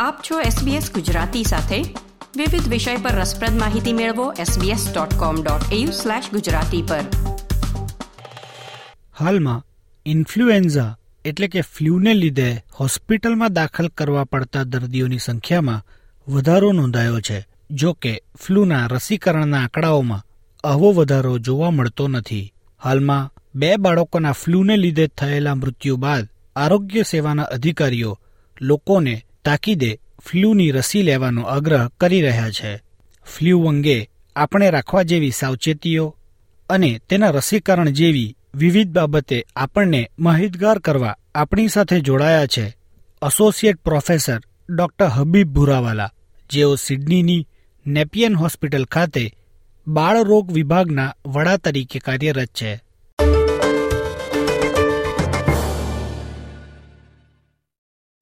આપ છો SBS ગુજરાતી સાથે. વિવિધ વિષય પર રસપ્રદ માહિતી મેળવો sbs.com.au/gujarati પર. હાલમાં ઇન્ફ્લુએન્ઝા એટલે કે ફ્લૂને લીધે હોસ્પિટલમાં દાખલ કરવા પડતા દર્દીઓની સંખ્યામાં વધારો નોંધાયો છે. જો કે ફ્લૂના રસીકરણના આંકડાઓમાં આવો વધારો જોવા મળતો નથી. હાલમાં બે બાળકોના ફ્લૂને લીધે થયેલા મૃત્યુ બાદ આરોગ્ય સેવાના અધિકારીઓ લોકોને તાકીદે ફ્લૂની રસી લેવાનો આગ્રહ કરી રહ્યા છે. ફ્લૂ અંગે આપણે રાખવા જેવી સાવચેતીઓ અને તેના રસીકરણ જેવી વિવિધ બાબતે આપણને માહિતગાર કરવા આપણી સાથે જોડાયા છે associate professor doctor Habib Bhurawala, જેઓ સિડનીની નેપિયન હોસ્પિટલ ખાતે બાળરોગ વિભાગના વડા તરીકે કાર્યરત છે.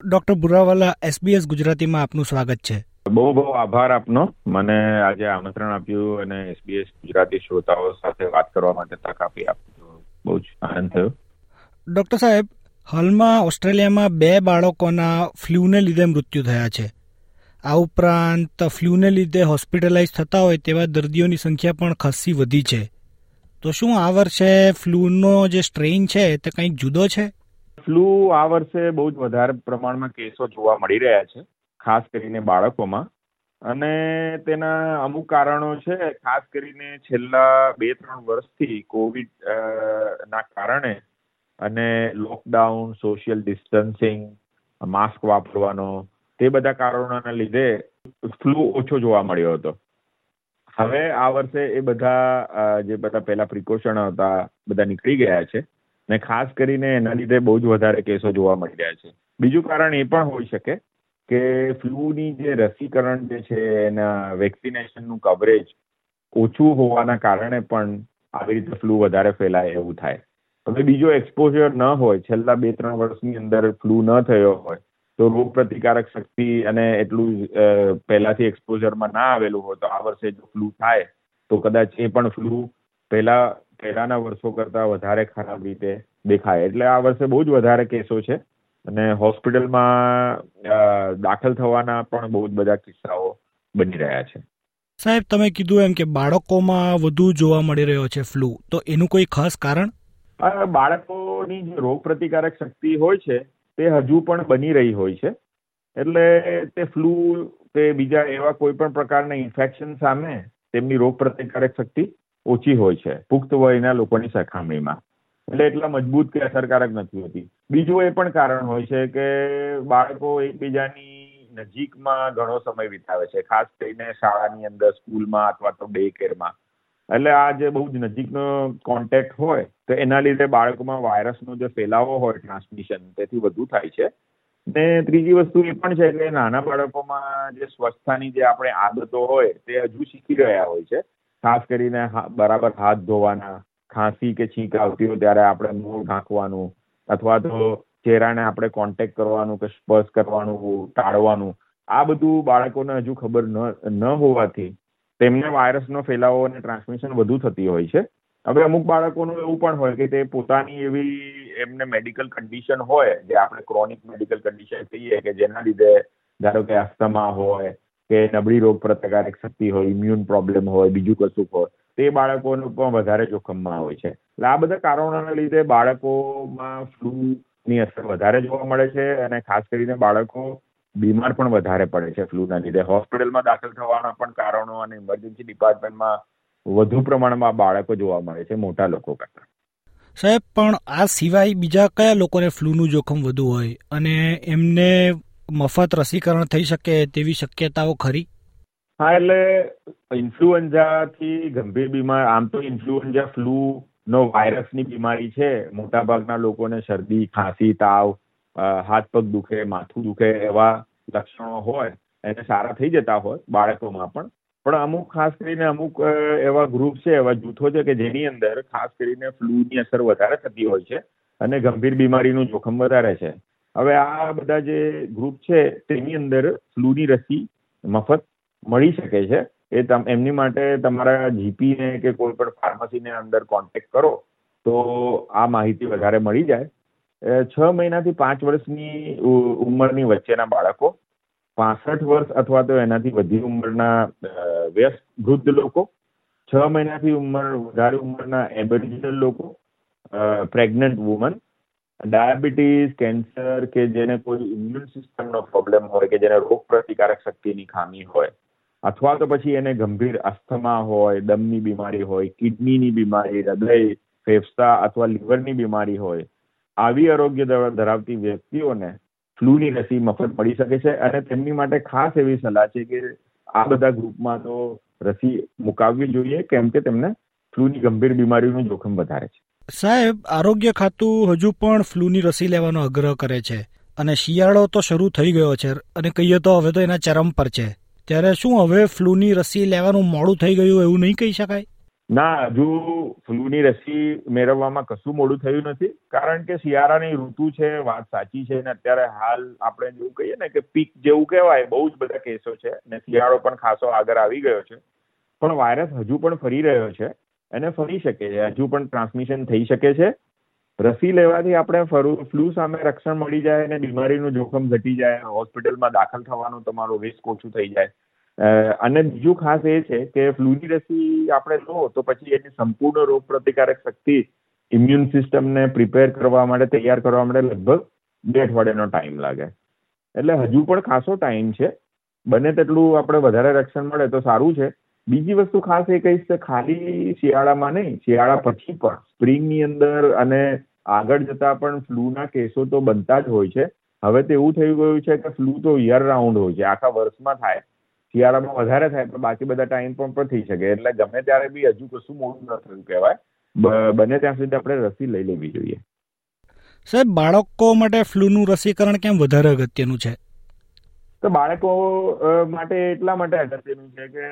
ડોક્ટર બુરાવાલા એસબીએસ ગુજરાતીમાં આપનું સ્વાગત છે. બહુ બહુ આભાર આપનો. મને આજે આમંત્રણ આપ્યું અને એસબીએસ ગુજરાતી શ્રોતાઓ સાથે વાત કરવા માટે તક આપી આપી બહુ જ આનંદ થયો. ડોક્ટર સાહેબ હાલમાં ઓસ્ટ્રેલિયામાં બે બાળકોના ફ્લૂને લીધે મૃત્યુ થયા છે. આ ઉપરાંત ફ્લૂને લીધે હોસ્પિટલાઇઝ થતા હોય તેવા દર્દીઓની સંખ્યા પણ ખાસી વધી છે. તો શું આ વર્ષે ફ્લૂનો જે સ્ટ્રેઇન છે તે કંઈક જુદો છે? ફ્લૂ આ વર્ષે બહુ જ વધારે પ્રમાણમાં કેસો જોવા મળી રહ્યા છે, ખાસ કરીને બાળકોમાં. અને તેના અમુક કારણો છે, ખાસ કરીને છેલ્લા બે ત્રણ વર્ષથી કોવિડ ના કારણે અને લોકડાઉન, સોશિયલ ડિસ્ટન્સિંગ, માસ્ક વાપરવાનો, તે બધા કારણોના લીધે ફ્લૂ ઓછો જોવા મળ્યો હતો. હવે આ વર્ષે એ બધા જે બધા પહેલા પ્રિકોશન હતા, બધા નીકળી ગયા છે. ને ખાસ કરીને એના લીધે બહુ જ વધારે કેસો જોવા મળી રહ્યા છે. બીજું કારણ એ પણ હોઈ શકે કે ફ્લૂની જે રસીકરણ જે છે એના વેક્સિનેશનનું કવરેજ ઓછું હોવાના કારણે પણ આવી રીતે ફ્લૂ વધારે ફેલાય એવું થાય. હવે બીજો એક્સપોઝર ન હોય, છેલ્લા બે, ત્રણ વર્ષની અંદર ફ્લૂ ન થયો હોય, તો રોગ પ્રતિકારક શક્તિ અને એટલું પહેલાથી એક્સપોઝરમાં ના આવેલું હોય તો આ વર્ષે જો ફ્લૂ થાય, તો કદાચ એ પણ ફ્લૂ પહેલા પહેલાના વર્ષો કરતા વધારે ખરાબ રીતે દેખાય. એટલે આ વર્ષે બહુ જ વધારે કેસો છે. અને હોસ્પિટલમાં દાખલ થવાના પણ બહુ જ બધા કિસ્સાઓ બની રહ્યા છે. સાહેબ તમે કીધું એમ કે બાળકોમાં વધુ જોવા મળી રહ્યો છે ફ્લૂ. તો એનું કોઈ ખાસ કારણ? બાળકોની જે રોગ પ્રતિકારક શક્તિ હોય છે તે હજુ પણ બની રહી હોય છે. એટલે તે ફ્લૂ તે બીજા એવા કોઈ પણ પ્રકારના ઇન્ફેક્શન સામે તેમની રોગ પ્રતિકારક શક્તિ ઓછી હોય છે. પુખ્ત વયના લોકોની સરખામણીમાં. એટલે એટલા મજબૂત કે અસરકારક નથી હોતી. બીજું એ પણ કારણ હોય છે કે બાળકો એકબીજાની નજીકમાં ઘણો સમય વિતાવે છે. ખાસ કરીને શાળાની અંદર, સ્કૂલમાં અથવા તો ડે કેરમાં એટલે આ જે બહુ જ નજીકનો કોન્ટેક્ટ હોય, તો એના લીધે બાળકોમાં વાયરસનો જે ફેલાવો હોય ટ્રાન્સમિશન તેથી વધુ થાય છે. ને ત્રીજી વસ્તુ એ પણ છે કે નાના બાળકોમાં જે સ્વચ્છતાની જે આપણે આદતો હોય, તે હજુ શીખી રહ્યા હોય છે. ખાસ કરીને બરાબર હાથ ધોવાના, ખાંસી કે છીંક આવતી હોય ત્યારે આપણે મોં ઢાંકવાનું અથવા તો ચહેરાને આપણે કોન્ટેક્ટ કરવાનું કે સ્પર્શ કરવાનું, ટાળવાનું. આ બધું બાળકોને હજુ ખબર ન હોવાથી તેમને વાયરસનો ફેલાવો અને ટ્રાન્સમિશન વધુ થતી હોય છે. હવે અમુક બાળકોનું એવું પણ હોય કે તે પોતાની એવી એમને મેડિકલ કન્ડિશન હોય, જે આપણે ક્રોનિક મેડિકલ કન્ડિશન કહીએ કે જેના લીધે ધારો કે અસ્થમા હોય કે નબળી રોગ પ્રતિકારક શક્તિ હોય ઇમ્યુન પ્રોબ્લેમ હોય, બીજું કશું હોય, તે બાળકોનું પણ વધારે જોખમમાં હોય છે. એટલે આ બધા કારણોના લીધે બાળકોમાં ફ્લૂની અસર વધારે જોવા મળે છે અને ખાસ કરીને બાળકો બીમાર પણ વધારે પડે છે ફ્લૂના લીધે. હોસ્પિટલમાં દાખલ થવાના પણ કારણો અને ઇમરજન્સી ડિપાર્ટમેન્ટમાં વધુ પ્રમાણમાં બાળકો જોવા મળે છે, મોટા લોકો કરતા. સાહેબ, પણ આ સિવાય બીજા કયા લોકોને ફ્લૂનું જોખમ વધુ હોય? અને એમને મફત રસીકરણ થઈ શકે તેવી શક્યતાઓ ખરી? હા, એટલે ઇન્ફ્લુએન્ઝાથી ગંભીર બીમાર, આમ તો ઇન્ફ્લુએન્ઝા ફ્લૂ નો વાયરસની બીમારી છે. મોટાભાગના લોકોને શરદી, ખાંસી, તાવ હાથ પગ દુખે, માથું દુખે એવા લક્ષણો હોય. એને સારા થઈ જતા હોય બાળકોમાં પણ. પણ અમુક, ખાસ કરીને અમુક એવા ગ્રુપ છે, એવા જૂથો છે કે જેની અંદર ખાસ કરીને ફ્લૂની અસર વધારે થતી હોય છે અને ગંભીર બીમારીનું જોખમ વધારે છે. હવે આ બધા જે ગ્રુપ છે, તેની અંદર ફ્લૂની રસી, મફત મળી શકે છે. એ એમની માટે તમારા જીપીને કે કોઈ પણ ફાર્મસીને અંદર કોન્ટેક્ટ કરો, તો આ માહિતી વધારે મળી જાય. છ મહિનાથી પાંચ વર્ષની ઉંમરની વચ્ચેના બાળકો, પાસઠ વર્ષ અથવા તો એનાથી વધી ઉંમરના વ્યસ્ત, વૃદ્ધ લોકો, છ મહિનાથી ઉંમર, વધારે ઉંમરના એબોરિજિનલ લોકો પ્રેગ્નન્ટ વુમન ડાયાબિટીસ, કેન્સર કે જેને કોઈ ઇમ્યુન સિસ્ટમનો પ્રોબ્લેમ હોય કે જેને રોગ પ્રતિકારક શક્તિની ખામી હોય અથવા તો પછી એને ગંભીર અસ્થમા હોય, દમની બીમારી હોય, કિડનીની બીમારી, હૃદય ફેફસા અથવા લીવરની બીમારી હોય, આવી આરોગ્ય ધરાવતી વ્યક્તિઓને ફ્લૂની રસી મફત મળી શકે છે અને તેમની માટે ખાસ એવી સલાહ છે કે આ બધા ગ્રુપમાં તો રસી મુકાવવી જોઈએ કેમ કે તેમને ફ્લૂની ગંભીર બીમારીનું જોખમ વધારે છે. સાહેબ, આરોગ્ય ખાતું હજુ પણ ફ્લૂની રસી લેવાનો આગ્રહ કરે છે અને શિયાળો તો શરૂ થઈ ગયો છે અને કહીએ તો હવે તો એના ચરમ પર છે. ત્યારે શું હવે ફ્લૂની રસી લેવાનું મોડું થઈ ગયું એવું નહીં કહી શકાય? ના, હજુ ફ્લૂની રસી મેળવવામાં કશું મોડું થયું નથી. કારણ કે શિયાળાની ઋતુ છે, વાત સાચી છે ને અત્યારે હાલ આપણે જેવું કહીએ ને કે પીક જેવું કહેવાય, બહુ જ બધા કેસો છે ને શિયાળો પણ ખાસો આગળ આવી ગયો છે. પણ વાયરસ હજુ પણ ફરી રહ્યો છે. એને ફરી શકે છે. હજુ પણ ટ્રાન્સમિશન થઈ શકે છે. રસી લેવાથી આપણે ફ્લૂ સામે રક્ષણ મળી જાય અને બીમારીનું જોખમ ઘટી જાય, હોસ્પિટલમાં દાખલ થવાનું તમારું રિસ્ક ઓછું થઈ જાય. અને બીજું ખાસ એ છે કે ફ્લૂની રસી આપણે લો તો પછી એની સંપૂર્ણ રોગ પ્રતિકારક શક્તિ ઇમ્યુન સિસ્ટમને પ્રિપેર કરવા માટે, તૈયાર કરવા માટે લગભગ બે અઠવાડિયાનો ટાઈમ લાગે. એટલે હજુ પણ ખાસો ટાઈમ છે. બને તેટલું આપણે વધારે રક્ષણ મળે તો સારું છે. બીજી વસ્તુ ખાસ એ કહીશ કે ખાલી શિયાળામાં નહીં, શિયાળા પછી પણ. સ્પ્રિંગની અંદર અને આગળ જતા પણ ફ્લૂના કેસો તો બનતા જ હોય છે. હવે તો એવું થઈ ગયું છે કે ફ્લૂ તો યર રાઉન્ડ હોય છે, આખા વર્ષમાં થાય. શિયાળામાં વધારે થાય, પણ બાકી બધા ટાઈમ પણ પણ થઈ શકે. એટલે ગમે ત્યારે બી હજુ કશું મોડું ન થયું કહેવાય. બને ત્યાં સુધી આપણે રસી લઈ લેવી જોઈએ. સાહેબ, બાળકો માટે ફ્લૂનું રસીકરણ કેમ વધારે અગત્યનું છે? તો બાળકો માટે એટલા માટે અગત્યનું છે કે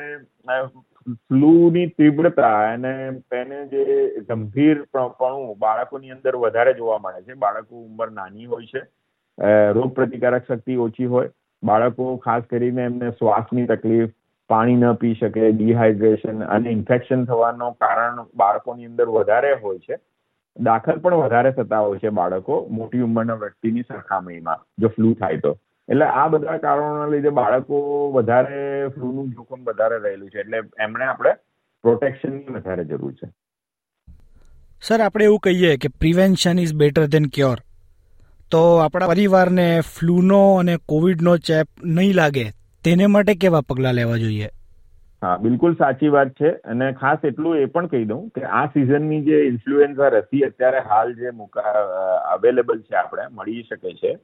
ફ્લૂની તીવ્રતા અને તેને જે ગંભીર પણ બાળકોની અંદર વધારે જોવા મળે છે. બાળકો ઉંમર નાની હોય છે રોગ પ્રતિકારક શક્તિ ઓછી હોય. બાળકો ખાસ કરીને એમને શ્વાસની તકલીફ, પાણી ન પી શકે ડિહાઇડ્રેશન અને ઇન્ફેક્શન થવાનું કારણ બાળકોની અંદર વધારે હોય છે. દાખલ પણ વધારે થતા હોય છે બાળકો મોટી ઉંમરના વ્યક્તિની સરખામણીમાં, જો ફ્લૂ થાય તો. એટલે આ બધા કારણોના લીધે બાળકો વધારે ફ્લૂનું જોખમ વધારે રહેલું છે. એટલે એમણે આપણે પ્રોટેક્શનની વધારે જરૂર છે. સર આપણે એવું કહીએ કે prevention is better than cure તો આપણા પરિવારને ફ્લૂનો અને કોવિડનો ચેપ નહીં લાગે તેને માટે કેવા પગલાં લેવા જોઈએ? હા બિલકુલ સાચી વાત છે. અને ખાસ એટલું એ પણ કહી દઉં કે આ સિઝનની જે ઇન્ફ્લુએન્ઝા રસી અત્યારે હાલ જે મુકા અવેલેબલ છે આપણે મળી શકે છે.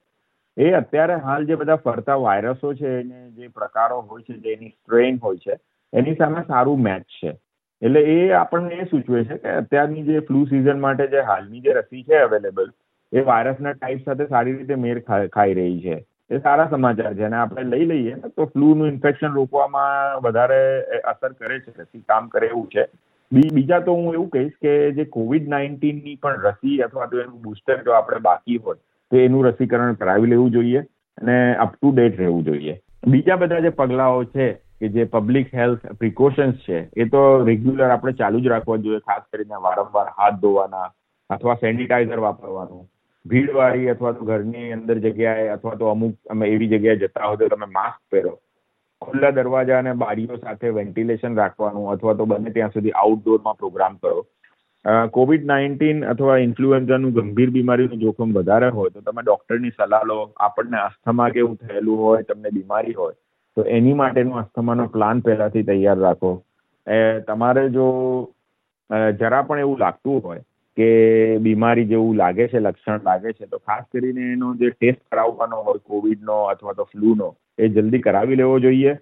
એ અત્યારે હાલ જે બધા ફરતા વાયરસો છે એને જે પ્રકારો હોય છે, જે એની સ્ટ્રેન હોય છે, એની સામે સારું મેચ છે. એટલે એ આપણને એ સૂચવે છે કે અત્યારની જે ફ્લૂ સિઝન માટે જે હાલની જે રસી છે અવેલેબલ એ વાયરસના ટાઈપ સાથે સારી રીતે મેર ખાઈ રહી છે. એ સારા સમાચાર છે. અને આપણે લઈ લઈએ ને તો ફ્લૂનું ઇન્ફેક્શન રોકવામાં વધારે અસર કરે છે, રસી કામ કરે એવું છે. બીજા તો હું એવું કહીશ કે જે કોવિડ નાઇન્ટીનની પણ રસી અથવા તો એનું બુસ્ટર જો આપણે બાકી હોય તો એનું રસીકરણ કરાવી લેવું જોઈએ અને અપ ટુ ડેટ રહેવું જોઈએ. બીજા બધા જે પગલાઓ છે કે જે પબ્લિક હેલ્થ પ્રિકોશન્સ છે, એ તો રેગ્યુલર આપણે ચાલુ જ રાખવા જોઈએ, ખાસ કરીને વારંવાર હાથ ધોવાના અથવા સેનિટાઈઝર વાપરવાનું. ભીડવાળી અથવા તો ઘરની અંદર જગ્યાએ અથવા તો અમુક અમે એવી જગ્યાએ જતા હોય તો તમે માસ્ક પહેરો. ખુલ્લા દરવાજા અને બારીઓ સાથે વેન્ટિલેશન રાખવાનું અથવા તો બને ત્યાં સુધી આઉટડોરમાં પ્રોગ્રામ કરો. કોવિડ નાઇન્ટીન અથવા ઇન્ફ્લુએન્ઝાનું ગંભીર બીમારીનું જોખમ વધારે હોય તો તમે ડૉક્ટરની સલાહ લો. આપણને અસ્થમા કેવું થયેલું હોય, તમને બીમારી હોય, તો એની માટેનું અસ્થમાનો પ્લાન પહેલાંથી તૈયાર રાખો. એ, તમારે જો જરા પણ એવું લાગતું હોય કે બીમારી જેવું લાગે છે, લક્ષણ લાગે છે, તો ખાસ કરીને એનો જે ટેસ્ટ કરાવવાનો હોય કોવિડનો અથવા તો ફ્લૂનો એ જલ્દી કરાવી લેવો જોઈએ.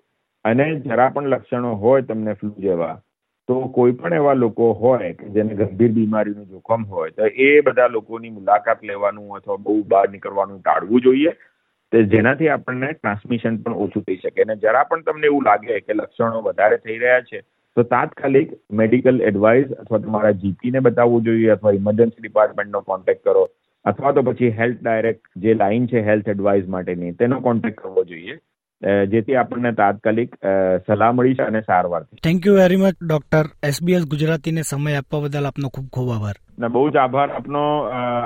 અને જરા પણ લક્ષણો હોય તમને ફ્લૂ જેવા તો કોઈ પણ એવા લોકો હોય કે જેને ગંભીર બીમારીનું જોખમ હોય, તો એ બધા લોકોની મુલાકાત લેવાનું અથવા બહુ બહાર નીકળવાનું ટાળવું જોઈએ તે જેનાથી આપણને ટ્રાન્સમિશન પણ ઓછું થઈ શકે. અને જરા પણ તમને એવું લાગે કે લક્ષણો વધારે થઈ રહ્યા છે, તો તાત્કાલિક મેડિકલ એડવાઇસ અથવા તમારા જીપીને બતાવવું જોઈએ અથવા ઇમરજન્સી ડિપાર્ટમેન્ટનો કોન્ટેક્ટ કરો, અથવા તો પછી હેલ્થ ડાયરેક્ટ જે લાઇન છે હેલ્થ એડવાઇસ માટેની, તેનો કોન્ટેક્ટ કરવો જોઈએ. જેથી આપણને તાત્કાલિક સલાહ મળી છે અને સારવાર thank you very much doctor S B S ગુજરાતીને સમય આપવા બદલ આપનો ખૂબ ખૂબ આભાર. બહુ જ આભાર આપનો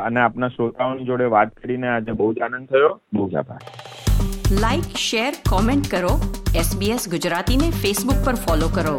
અને આપના શ્રોતાઓની જોડે વાત કરીને આજે બહુ જ આનંદ થયો. બહુ જ આભાર. લાઈક શેર કોમેન્ટ કરો. એસબીએસ ગુજરાતીને ફેસબુક પર ફોલો કરો.